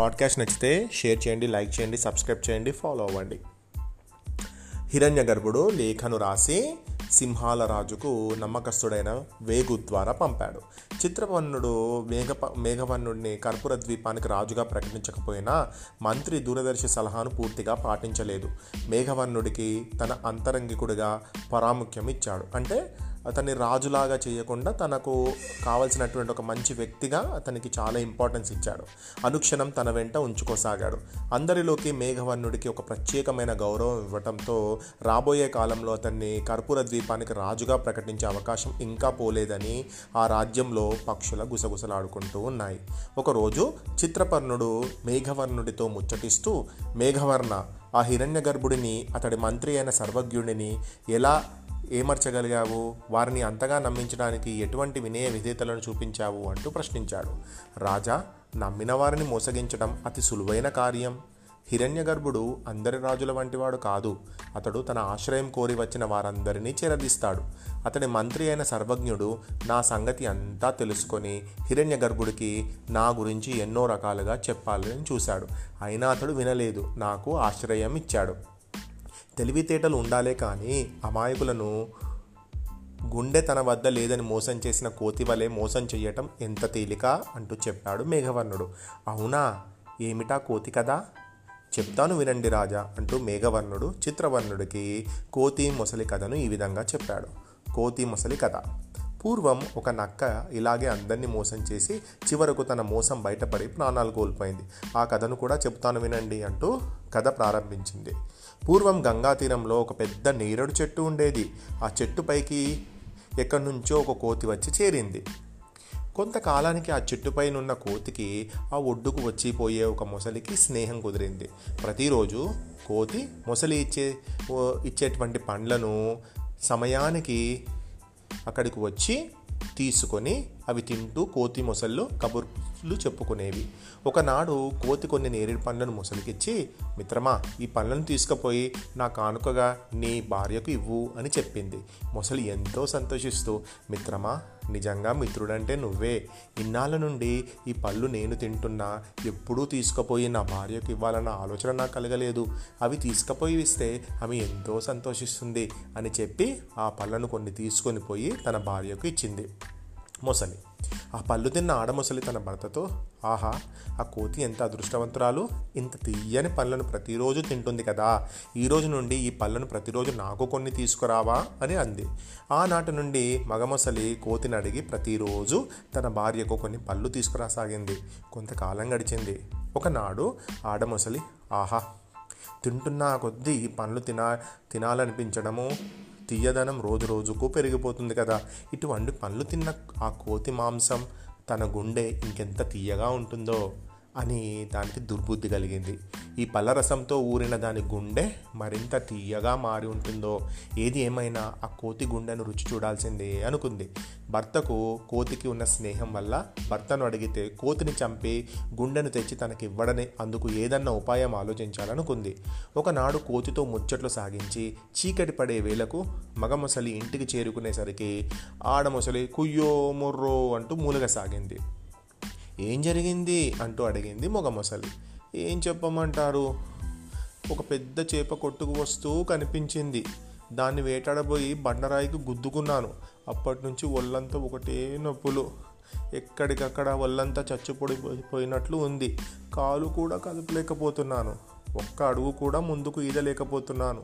Podcast నచ్చితే share చేయండి like చేయండి సబ్స్క్రైబ్ చేయండి ఫాలో అవ్వండి. హిరణ్య గర్భుడు లేఖను రాసి సింహాల రాజుకు నమ్మకస్తుడైన వేగు ద్వారా పంపాడు. చిత్రవర్ణుడు మేఘ మేఘవర్ణుడిని కర్పూర ద్వీపానికి రాజుగా ప్రకటించకపోయినా మంత్రి దూరదర్శి సలహాను పూర్తిగా పాటించలేదు. మేఘవర్ణుడికి తన అంతరంగికుడిగా ప్రాముఖ్యం ఇచ్చాడు అంటే అతన్ని రాజులాగా చేయకుండా తనకు కావలసినటువంటి ఒక మంచి వ్యక్తిగా అతనికి చాలా ఇంపార్టెన్స్ ఇచ్చాడు. అనుక్షణం తన వెంట ఉంచుకోసాగాడు. అందరిలోకి మేఘవర్ణుడికి ఒక ప్రత్యేకమైన గౌరవం ఇవ్వటంతో రాబోయే కాలంలో అతన్ని కర్పూర ద్వీపానికి రాజుగా ప్రకటించే అవకాశం ఇంకా పోలేదని ఆ రాజ్యంలో పక్షుల గుసగుసలాడుకుంటూ ఉన్నాయి. ఒకరోజు చిత్రపర్ణుడు మేఘవర్ణుడితో ముచ్చటిస్తూ మేఘవర్ణ ఆ హిరణ్య గర్భుడిని అతడి మంత్రి అయిన సర్వజ్ఞుడిని ఎలా ఏమర్చగలిగావు? వారిని అంతగా నమ్మించడానికి ఎటువంటి వినయ విధేతలను చూపించావు? అంటూ ప్రశ్నించాడు. రాజా నమ్మిన వారిని మోసగించడం అతి సులువైన కార్యం. హిరణ్య గర్భుడు అందరి రాజుల వంటివాడు కాదు. అతడు తన ఆశ్రయం కోరి వచ్చిన వారందరినీ చేరదీస్తాడు. అతడి మంత్రి అయిన సర్వజ్ఞుడు నా సంగతి అంతా తెలుసుకొని హిరణ్య గర్భుడికి నా గురించి ఎన్నో రకాలుగా చెప్పాలని చూశాడు. అయినా అతడు వినలేదు. నాకు ఆశ్రయం ఇచ్చాడు తెలివితేటలు ఉండాలే కానీ అమాయకులను గుండె తన వద్ద లేదని మోసం చేసిన కోతి వలె మోసం చేయటం ఎంత తేలిక అంటూ చెప్పాడు మేఘవర్ణుడు. అవునా? ఏమిటా కోతి కదా చెప్తాను వినండి రాజా అంటూ మేఘవర్ణుడు చిత్రవర్ణుడికి కోతి మొసలి కథను ఈ విధంగా చెప్పాడు. కోతి మొసలి కథ. పూర్వం ఒక నక్క ఇలాగే అందరినీ మోసం చేసి చివరకు తన మోసం బయటపడి ప్రాణాలు కోల్పోయింది. ఆ కథను కూడా చెప్తాను వినండి అంటూ కథ ప్రారంభించింది. పూర్వం గంగా తీరంలో ఒక పెద్ద నేరేడు చెట్టు ఉండేది. ఆ చెట్టుపైకి ఎక్కడి నుంచో ఒక కోతి వచ్చి చేరింది. కొంతకాలానికి ఆ చెట్టుపైనున్న కోతికి ఆ ఒడ్డుకు వచ్చిపోయే ఒక మొసలికి స్నేహం కుదిరింది. ప్రతిరోజు కోతి మొసలి ఇచ్చే ఇచ్చేటువంటి పండ్లను సమయానికి అక్కడికి వచ్చి తీసుకొని అవి తింటూ కోతి మొసళ్ళు కబుర్లు చెప్పుకునేవి. ఒకనాడు కోతి కొన్ని నేరేడు పండ్లను మొసలికిచ్చి మిత్రమా ఈ పండ్లను తీసుకుపోయి నా కానుకగా నీ భార్యకు ఇవ్వు అని చెప్పింది. మొసలి ఎంతో సంతోషిస్తూ మిత్రమా నిజంగా మిత్రుడంటే నువ్వే. ఇన్నాళ్ళ నుండి ఈ పళ్ళు నేను తింటున్నా. ఎప్పుడూ తీసుకుపోయి నా భార్యకు ఇవ్వాలన్న ఆలోచన నాకు కలగలేదు. అవి తీసుకుపోయి ఇస్తే ఆమె ఎంతో సంతోషిస్తుంది అని చెప్పి ఆ పళ్ళను కొన్ని తీసుకొని పోయి తన భార్యకు ఇచ్చింది. మొసలి. ఆ పళ్ళు తిన్న ఆడమొసలి తన భర్తతో ఆహా ఆ కోతి ఎంత అదృష్టవంతురాలు? ఇంత తీయని పళ్ళను ప్రతిరోజు తింటుంది కదా. ఈ రోజు నుండి ఈ పళ్ళను ప్రతిరోజు నాకు కొన్ని తీసుకురావా? అని అంది. ఆనాటి నుండి మగమొసలి కోతిని అడిగి ప్రతిరోజు తన భార్యకు కొన్ని పళ్ళు తీసుకురాసాగింది. కొంతకాలం గడిచింది. ఒకనాడు ఆడమొసలి ఆహా తింటున్నా కొద్దీ ఈ పండ్లు తినా తినాలనిపించడము? తీయదనం రోజు రోజుకు పెరిగిపోతుంది కదా. ఇటువంటి పండ్లు తిన్న ఆ కోతి మాంసం తన గుండె ఇంకెంత తీయగా ఉంటుందో. అని దానికి దుర్బుద్ధి కలిగింది. ఈ పళ్ళరసంతో ఊరిన దాని గుండె మరింత తీయగా మారి ఉంటుందో ఏది ఏమైనా ఆ కోతి గుండెను రుచి చూడాల్సిందే అనుకుంది. భర్తకు కోతికి ఉన్న స్నేహం వల్ల భర్తను అడిగితే కోతిని చంపి గుండెను తెచ్చి తనకి ఇవ్వడని అందుకు ఏదన్నా ఉపాయం ఆలోచించాలనుకుంది. ఒకనాడు కోతితో ముచ్చట్లు సాగించి చీకటి పడే వేళకు మగమొసలి ఇంటికి చేరుకునేసరికి ఆడమొసలి కుయ్యో ముర్రో అంటూ మూలగ సాగింది. ఏం జరిగింది అంటూ అడిగింది మొగ మొసలి ఏం చెప్పమంటారు? ఒక పెద్ద చేప కొట్టుకు వస్తూ కనిపించింది. దాన్ని వేటాడబోయి బండరాయికి గుద్దుకున్నాను. అప్పటి నుంచి ఒళ్ళంతా ఒకటే నొప్పులు. ఎక్కడికక్కడ ఒళ్ళంతా చచ్చిపొడిపోయినట్లు ఉంది. కాలు కూడా కదపలేకపోతున్నాను. ఒక్క అడుగు కూడా ముందుకు ఈదలేకపోతున్నాను.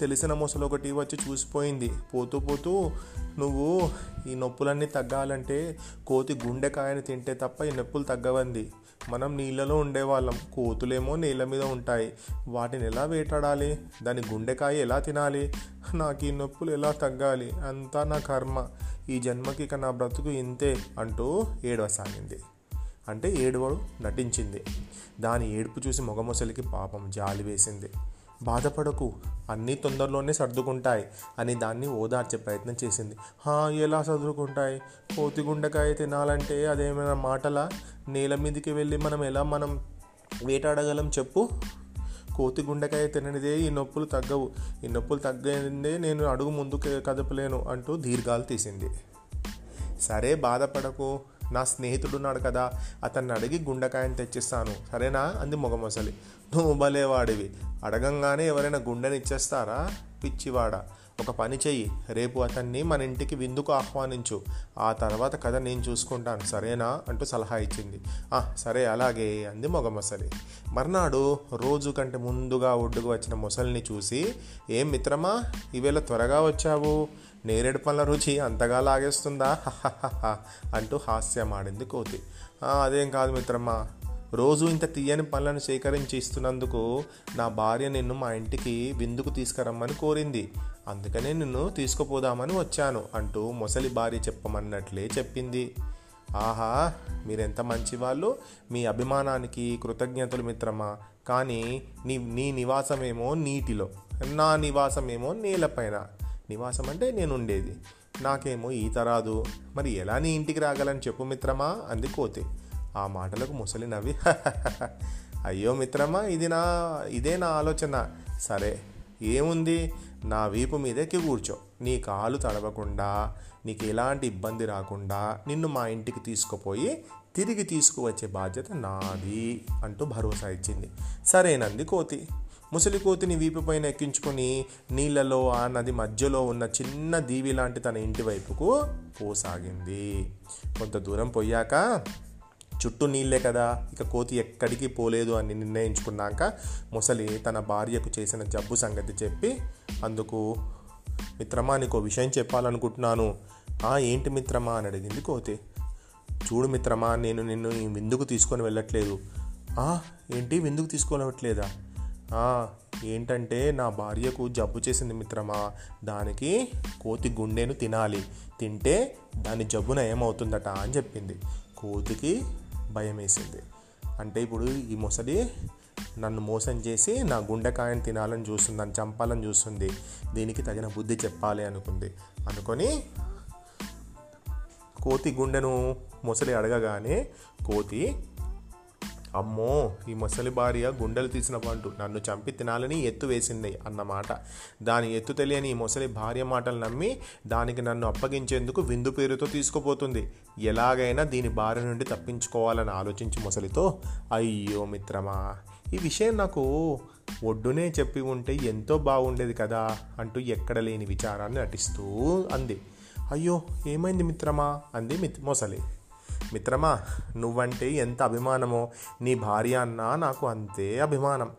తెలిసిన మొసలు ఒకటి వచ్చి చూసిపోయింది. పోతూ పోతూ నువ్వు ఈ నొప్పులన్నీ తగ్గాలంటే కోతి గుండెకాయని తింటే తప్ప ఈ నొప్పులు తగ్గవంది. మనం నీళ్ళలో ఉండేవాళ్ళం. కోతులేమో నీళ్ళ మీద ఉంటాయి. వాటిని ఎలా వేటాడాలి? దాని గుండెకాయ ఎలా తినాలి? నాకు ఈ నొప్పులు ఎలా తగ్గాలి? అంతా నా కర్మ. ఈ జన్మకి ఇక నా బ్రతుకు ఇంతే అంటూ ఏడవసాగింది. అంటే ఏడువడు నటించింది. దాని ఏడుపు చూసి మొగమొసలికి పాపం జాలి వేసింది. బాధపడకు అన్నీ తొందరలోనే సర్దుకుంటాయి అని దాన్ని ఓదార్చే ప్రయత్నం చేసింది. హా ఎలా సర్దుకుంటాయి? కోతి గుండెకాయ తినాలంటే అదేమైనా మాటల? నేల మీదకి వెళ్ళి మనం ఎలా మనం వేటాడగలం చెప్పు? కోతి గుండెకాయ తిననిదే ఈ నొప్పులు తగ్గవు. ఈ నొప్పులు తగ్గనిదే నేను అడుగు ముందుకు కదపలేను అంటూ దీర్ఘాలు తీసింది. సరే బాధపడకు. నా స్నేహితుడున్నాడు కదా అతన్ని అడిగి గుండెకాయని తెచ్చిస్తాను. సరేనా? అంది మొగమొసలి. నువ్వు భలేవాడివి. అడగంగానే ఎవరైనా గుండెని ఇచ్చేస్తారా? పిచ్చివాడ. ఒక పని చెయ్యి. రేపు అతన్ని మన ఇంటికి విందుకు ఆహ్వానించు. ఆ తర్వాత కథ నేను చూసుకుంటాను. సరేనా? అంటూ సలహా ఇచ్చింది. ఆ సరే అలాగే అంది మొగ మొసలి మర్నాడు రోజు కంటే ముందుగా ఒడ్డుకు వచ్చిన మొసలిని చూసి ఏం మిత్రమా ఈవేళ త్వరగా వచ్చావు? నేరేడు పళ్ళ రుచి అంతగా లాగేస్తుందా? అంటూ అంటూ హాస్యమాడింది కోతి. అదేం కాదు మిత్రమా. రోజు ఇంత తీయని పనులను సేకరించి ఇస్తున్నందుకు నా భార్య నిన్ను మా ఇంటికి విందుకు తీసుకురమ్మని కోరింది. అందుకనే నిన్ను తీసుకుపోదామని వచ్చాను అంటూ మొసలి భార్య చెప్పమన్నట్లే చెప్పింది. ఆహా మీరెంత మంచివాళ్ళు? మీ అభిమానానికి కృతజ్ఞతలు మిత్రమా? కానీ నీ నీ నివాసమేమో నీటిలో నా నివాసమేమో నేలపైన. నివాసం అంటే నేను ఉండేది నాకేమో ఈత రాదు. మరి ఎలా నీ ఇంటికి రాగలని చెప్పు మిత్రమా? అంది కోతి. ఆ మాటలకు ముసలి నవ్వి అయ్యో మిత్రమా ఇది నా ఇదే నా ఆలోచన. సరే ఏముంది? నా వీపు మీదకి కూర్చో. నీ కాలు తడవకుండా నీకు ఎలాంటి ఇబ్బంది రాకుండా నిన్ను మా ఇంటికి తీసుకుపోయి తిరిగి తీసుకువచ్చే బాధ్యత నాది అంటూ భరోసా ఇచ్చింది. సరేనంది కోతి. ముసలి కోతిని వీపుపైన ఎక్కించుకొని నీళ్ళలో ఆ నది మధ్యలో ఉన్న చిన్న దీవి లాంటి తన ఇంటి వైపుకు పోసాగింది. కొంత దూరం పోయాక చుట్టూ నీళ్ళే కదా ఇక కోతి ఎక్కడికి పోలేదు అని నిర్ణయించుకున్నాక ముసలి తన భార్యకు చేసిన జబ్బు సంగతి చెప్పి అందుకు మిత్రమా నీకు విషయం చెప్పాలనుకుంటున్నాను. ఆ ఏంటి మిత్రమా అని అడిగింది కోతి. చూడు మిత్రమా నేను నిన్ను ఈ విందుకు తీసుకొని వెళ్ళట్లేదు. "ఆ, ఏంటి విందుకు తీసుకొని "ఆ, ఏంటంటే నా భార్యకు జబ్బు చేసింది మిత్రమా. దానికి కోతి గుండెను తినాలి. తింటే దాని జబ్బున ఏమవుతుందట అని చెప్పింది. కోతికి భయం వేసింది అంటే ఇప్పుడు ఈ మొసలి నన్ను మోసం చేసి నా గుండెకాయను తినాలని చూస్తుంది నన్ను చంపాలని చూస్తుంది దీనికి తగిన బుద్ధి చెప్పాలి అనుకుంది. అనుకొని కోతి గుండెను మొసలి అడగగానే కోతి అమ్మో ఈ మొసలి భార్య గుండెలు తీసిన పంటు నన్ను చంపి తినాలని ఎత్తు వేసింది అన్నమాట. దాని ఎత్తు తెలియని ఈ మొసలి భార్య మాటలు నమ్మి దానికి నన్ను అప్పగించేందుకు విందు పేరుతో తీసుకుపోతుంది. ఎలాగైనా దీని భార్య నుండి తప్పించుకోవాలని ఆలోచించి మొసలితో. అయ్యో మిత్రమా ఈ విషయం నాకు ఒడ్డునే చెప్పి ఉంటే ఎంతో బాగుండేది కదా అంటూ ఎక్కడ లేని విచారాన్ని నటిస్తూ అంది. అయ్యో ఏమైంది మిత్రమా? అంది మిత్ మొసలి. మిత్రమా నువ్వంటే ఎంత అభిమానమో నీ భార్య అన్నా నాకు అంతే అభిమానం.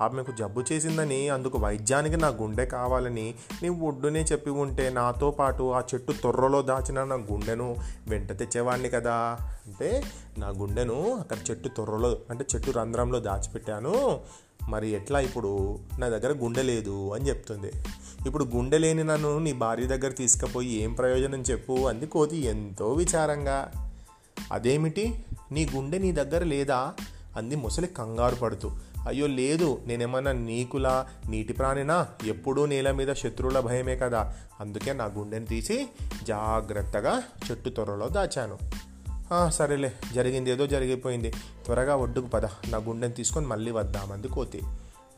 ఆమెకు జబ్బు చేసిందని అందుకు వైద్యానికి నా గుండె కావాలని నీవు ఒడ్డునే చెప్పి ఉంటే నాతో పాటు ఆ చెట్టు తొర్రలో దాచిన నా గుండెను వెంట తెచ్చేవాడిని కదా. అంటే నా గుండెను అక్కడ చెట్టు తొర్రలో అంటే చెట్టు రంధ్రంలో దాచిపెట్టాను. మరి ఎట్లా ఇప్పుడు? నా దగ్గర గుండె లేదు అని చెప్తుంది. ఇప్పుడు గుండె లేని నన్ను నీ భార్య దగ్గర తీసుకుపోయి ఏం ప్రయోజనం చెప్పు? అంది కోతి ఎంతో విచారంగా. అదేమిటి? నీ గుండె నీ దగ్గర లేదా? అంది ముసలి కంగారు పడుతూ. అయ్యో లేదు నేనేమన్నా నీకులా నీటి ప్రాణినా? ఎప్పుడూ నేల మీద శత్రువుల భయమే కదా. అందుకే నా గుండెని తీసి జాగ్రత్తగా చెట్టు త్వరలో దాచాను. సరేలే జరిగింది ఏదో జరిగిపోయింది. త్వరగా ఒడ్డుకు పద నా గుండెని తీసుకొని మళ్ళీ వద్దామంది కోతి.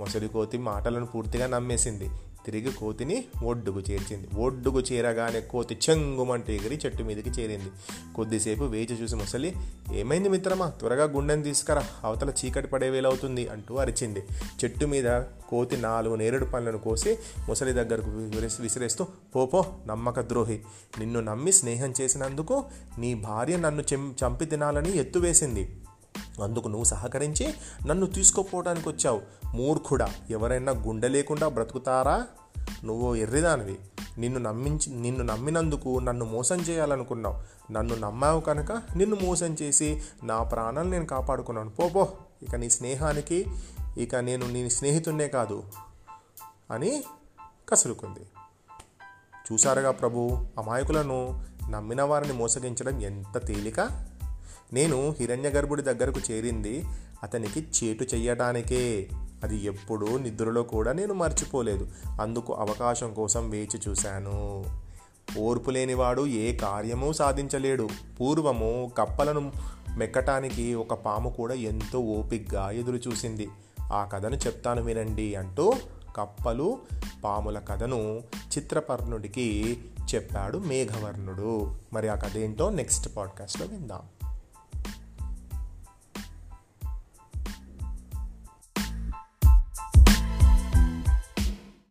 మొసలి కోతి మాటలను పూర్తిగా నమ్మేసింది. తిరిగి కోతిని ఒడ్డుకు చేర్చింది. ఒడ్డుకు చేరగానే కోతి చెంగుమంటూ ఎగిరి చెట్టు మీదకి చేరింది. కొద్దిసేపు వేచి చూసి ముసలి ఏమైంది మిత్రమా? త్వరగా గుండెని తీసుకురా. అవతల చీకటి పడే వేలవుతుంది అంటూ అరిచింది. చెట్టు మీద కోతి నాలుగు నేరేడు పళ్ళను కోసి ముసలి దగ్గరకు విసిరేస్తూ పోపో నమ్మక ద్రోహి. నిన్ను నమ్మి స్నేహం చేసినందుకు నీ భార్య నన్ను చెం- చంపి తినాలని ఎత్తువేసింది. అందుకు నువ్వు సహకరించి నన్ను తీసుకుపోవడానికి వచ్చావు. మూర్ఖుడా ఎవరైనా గుండె లేకుండా బ్రతుకుతారా? నువ్వు ఎర్రిదానివి. నిన్ను నమ్మించి నిన్ను నమ్మినందుకు నన్ను మోసం చేయాలనుకున్నావు. నన్ను నమ్మావు కనుక నిన్ను మోసం చేసి నా ప్రాణాలు నేను కాపాడుకున్నాను. పోపో ఇక నీ స్నేహానికి ఇక నేను నీ స్నేహితున్నే కాదు అని కసులుకుంది చూసారుగా ప్రభు అమాయకులను నమ్మిన వారిని మోసగించడం ఎంత తేలిక? నేను హిరణ్యగర్భుడి దగ్గరకు చేరింది అతనికి చేటు చెయ్యటానికే. అది ఎప్పుడూ నిద్రలో కూడా నేను మర్చిపోలేదు. అందుకు అవకాశం కోసం వేచి చూశాను. ఓర్పు లేనివాడు ఏ కార్యమూ సాధించలేడు. పూర్వము కప్పలను మెక్కటానికి ఒక పాము కూడా ఎంతో ఓపిగ్గా ఎదురు చూసింది. ఆ కథను చెప్తాను వినండి అంటూ కప్పలు పాముల కథను చిత్రపర్ణుడికి చెప్పాడు మేఘవర్ణుడు. మరి ఆ కథ ఏంటో నెక్స్ట్ పాడ్కాస్ట్లో విందాం.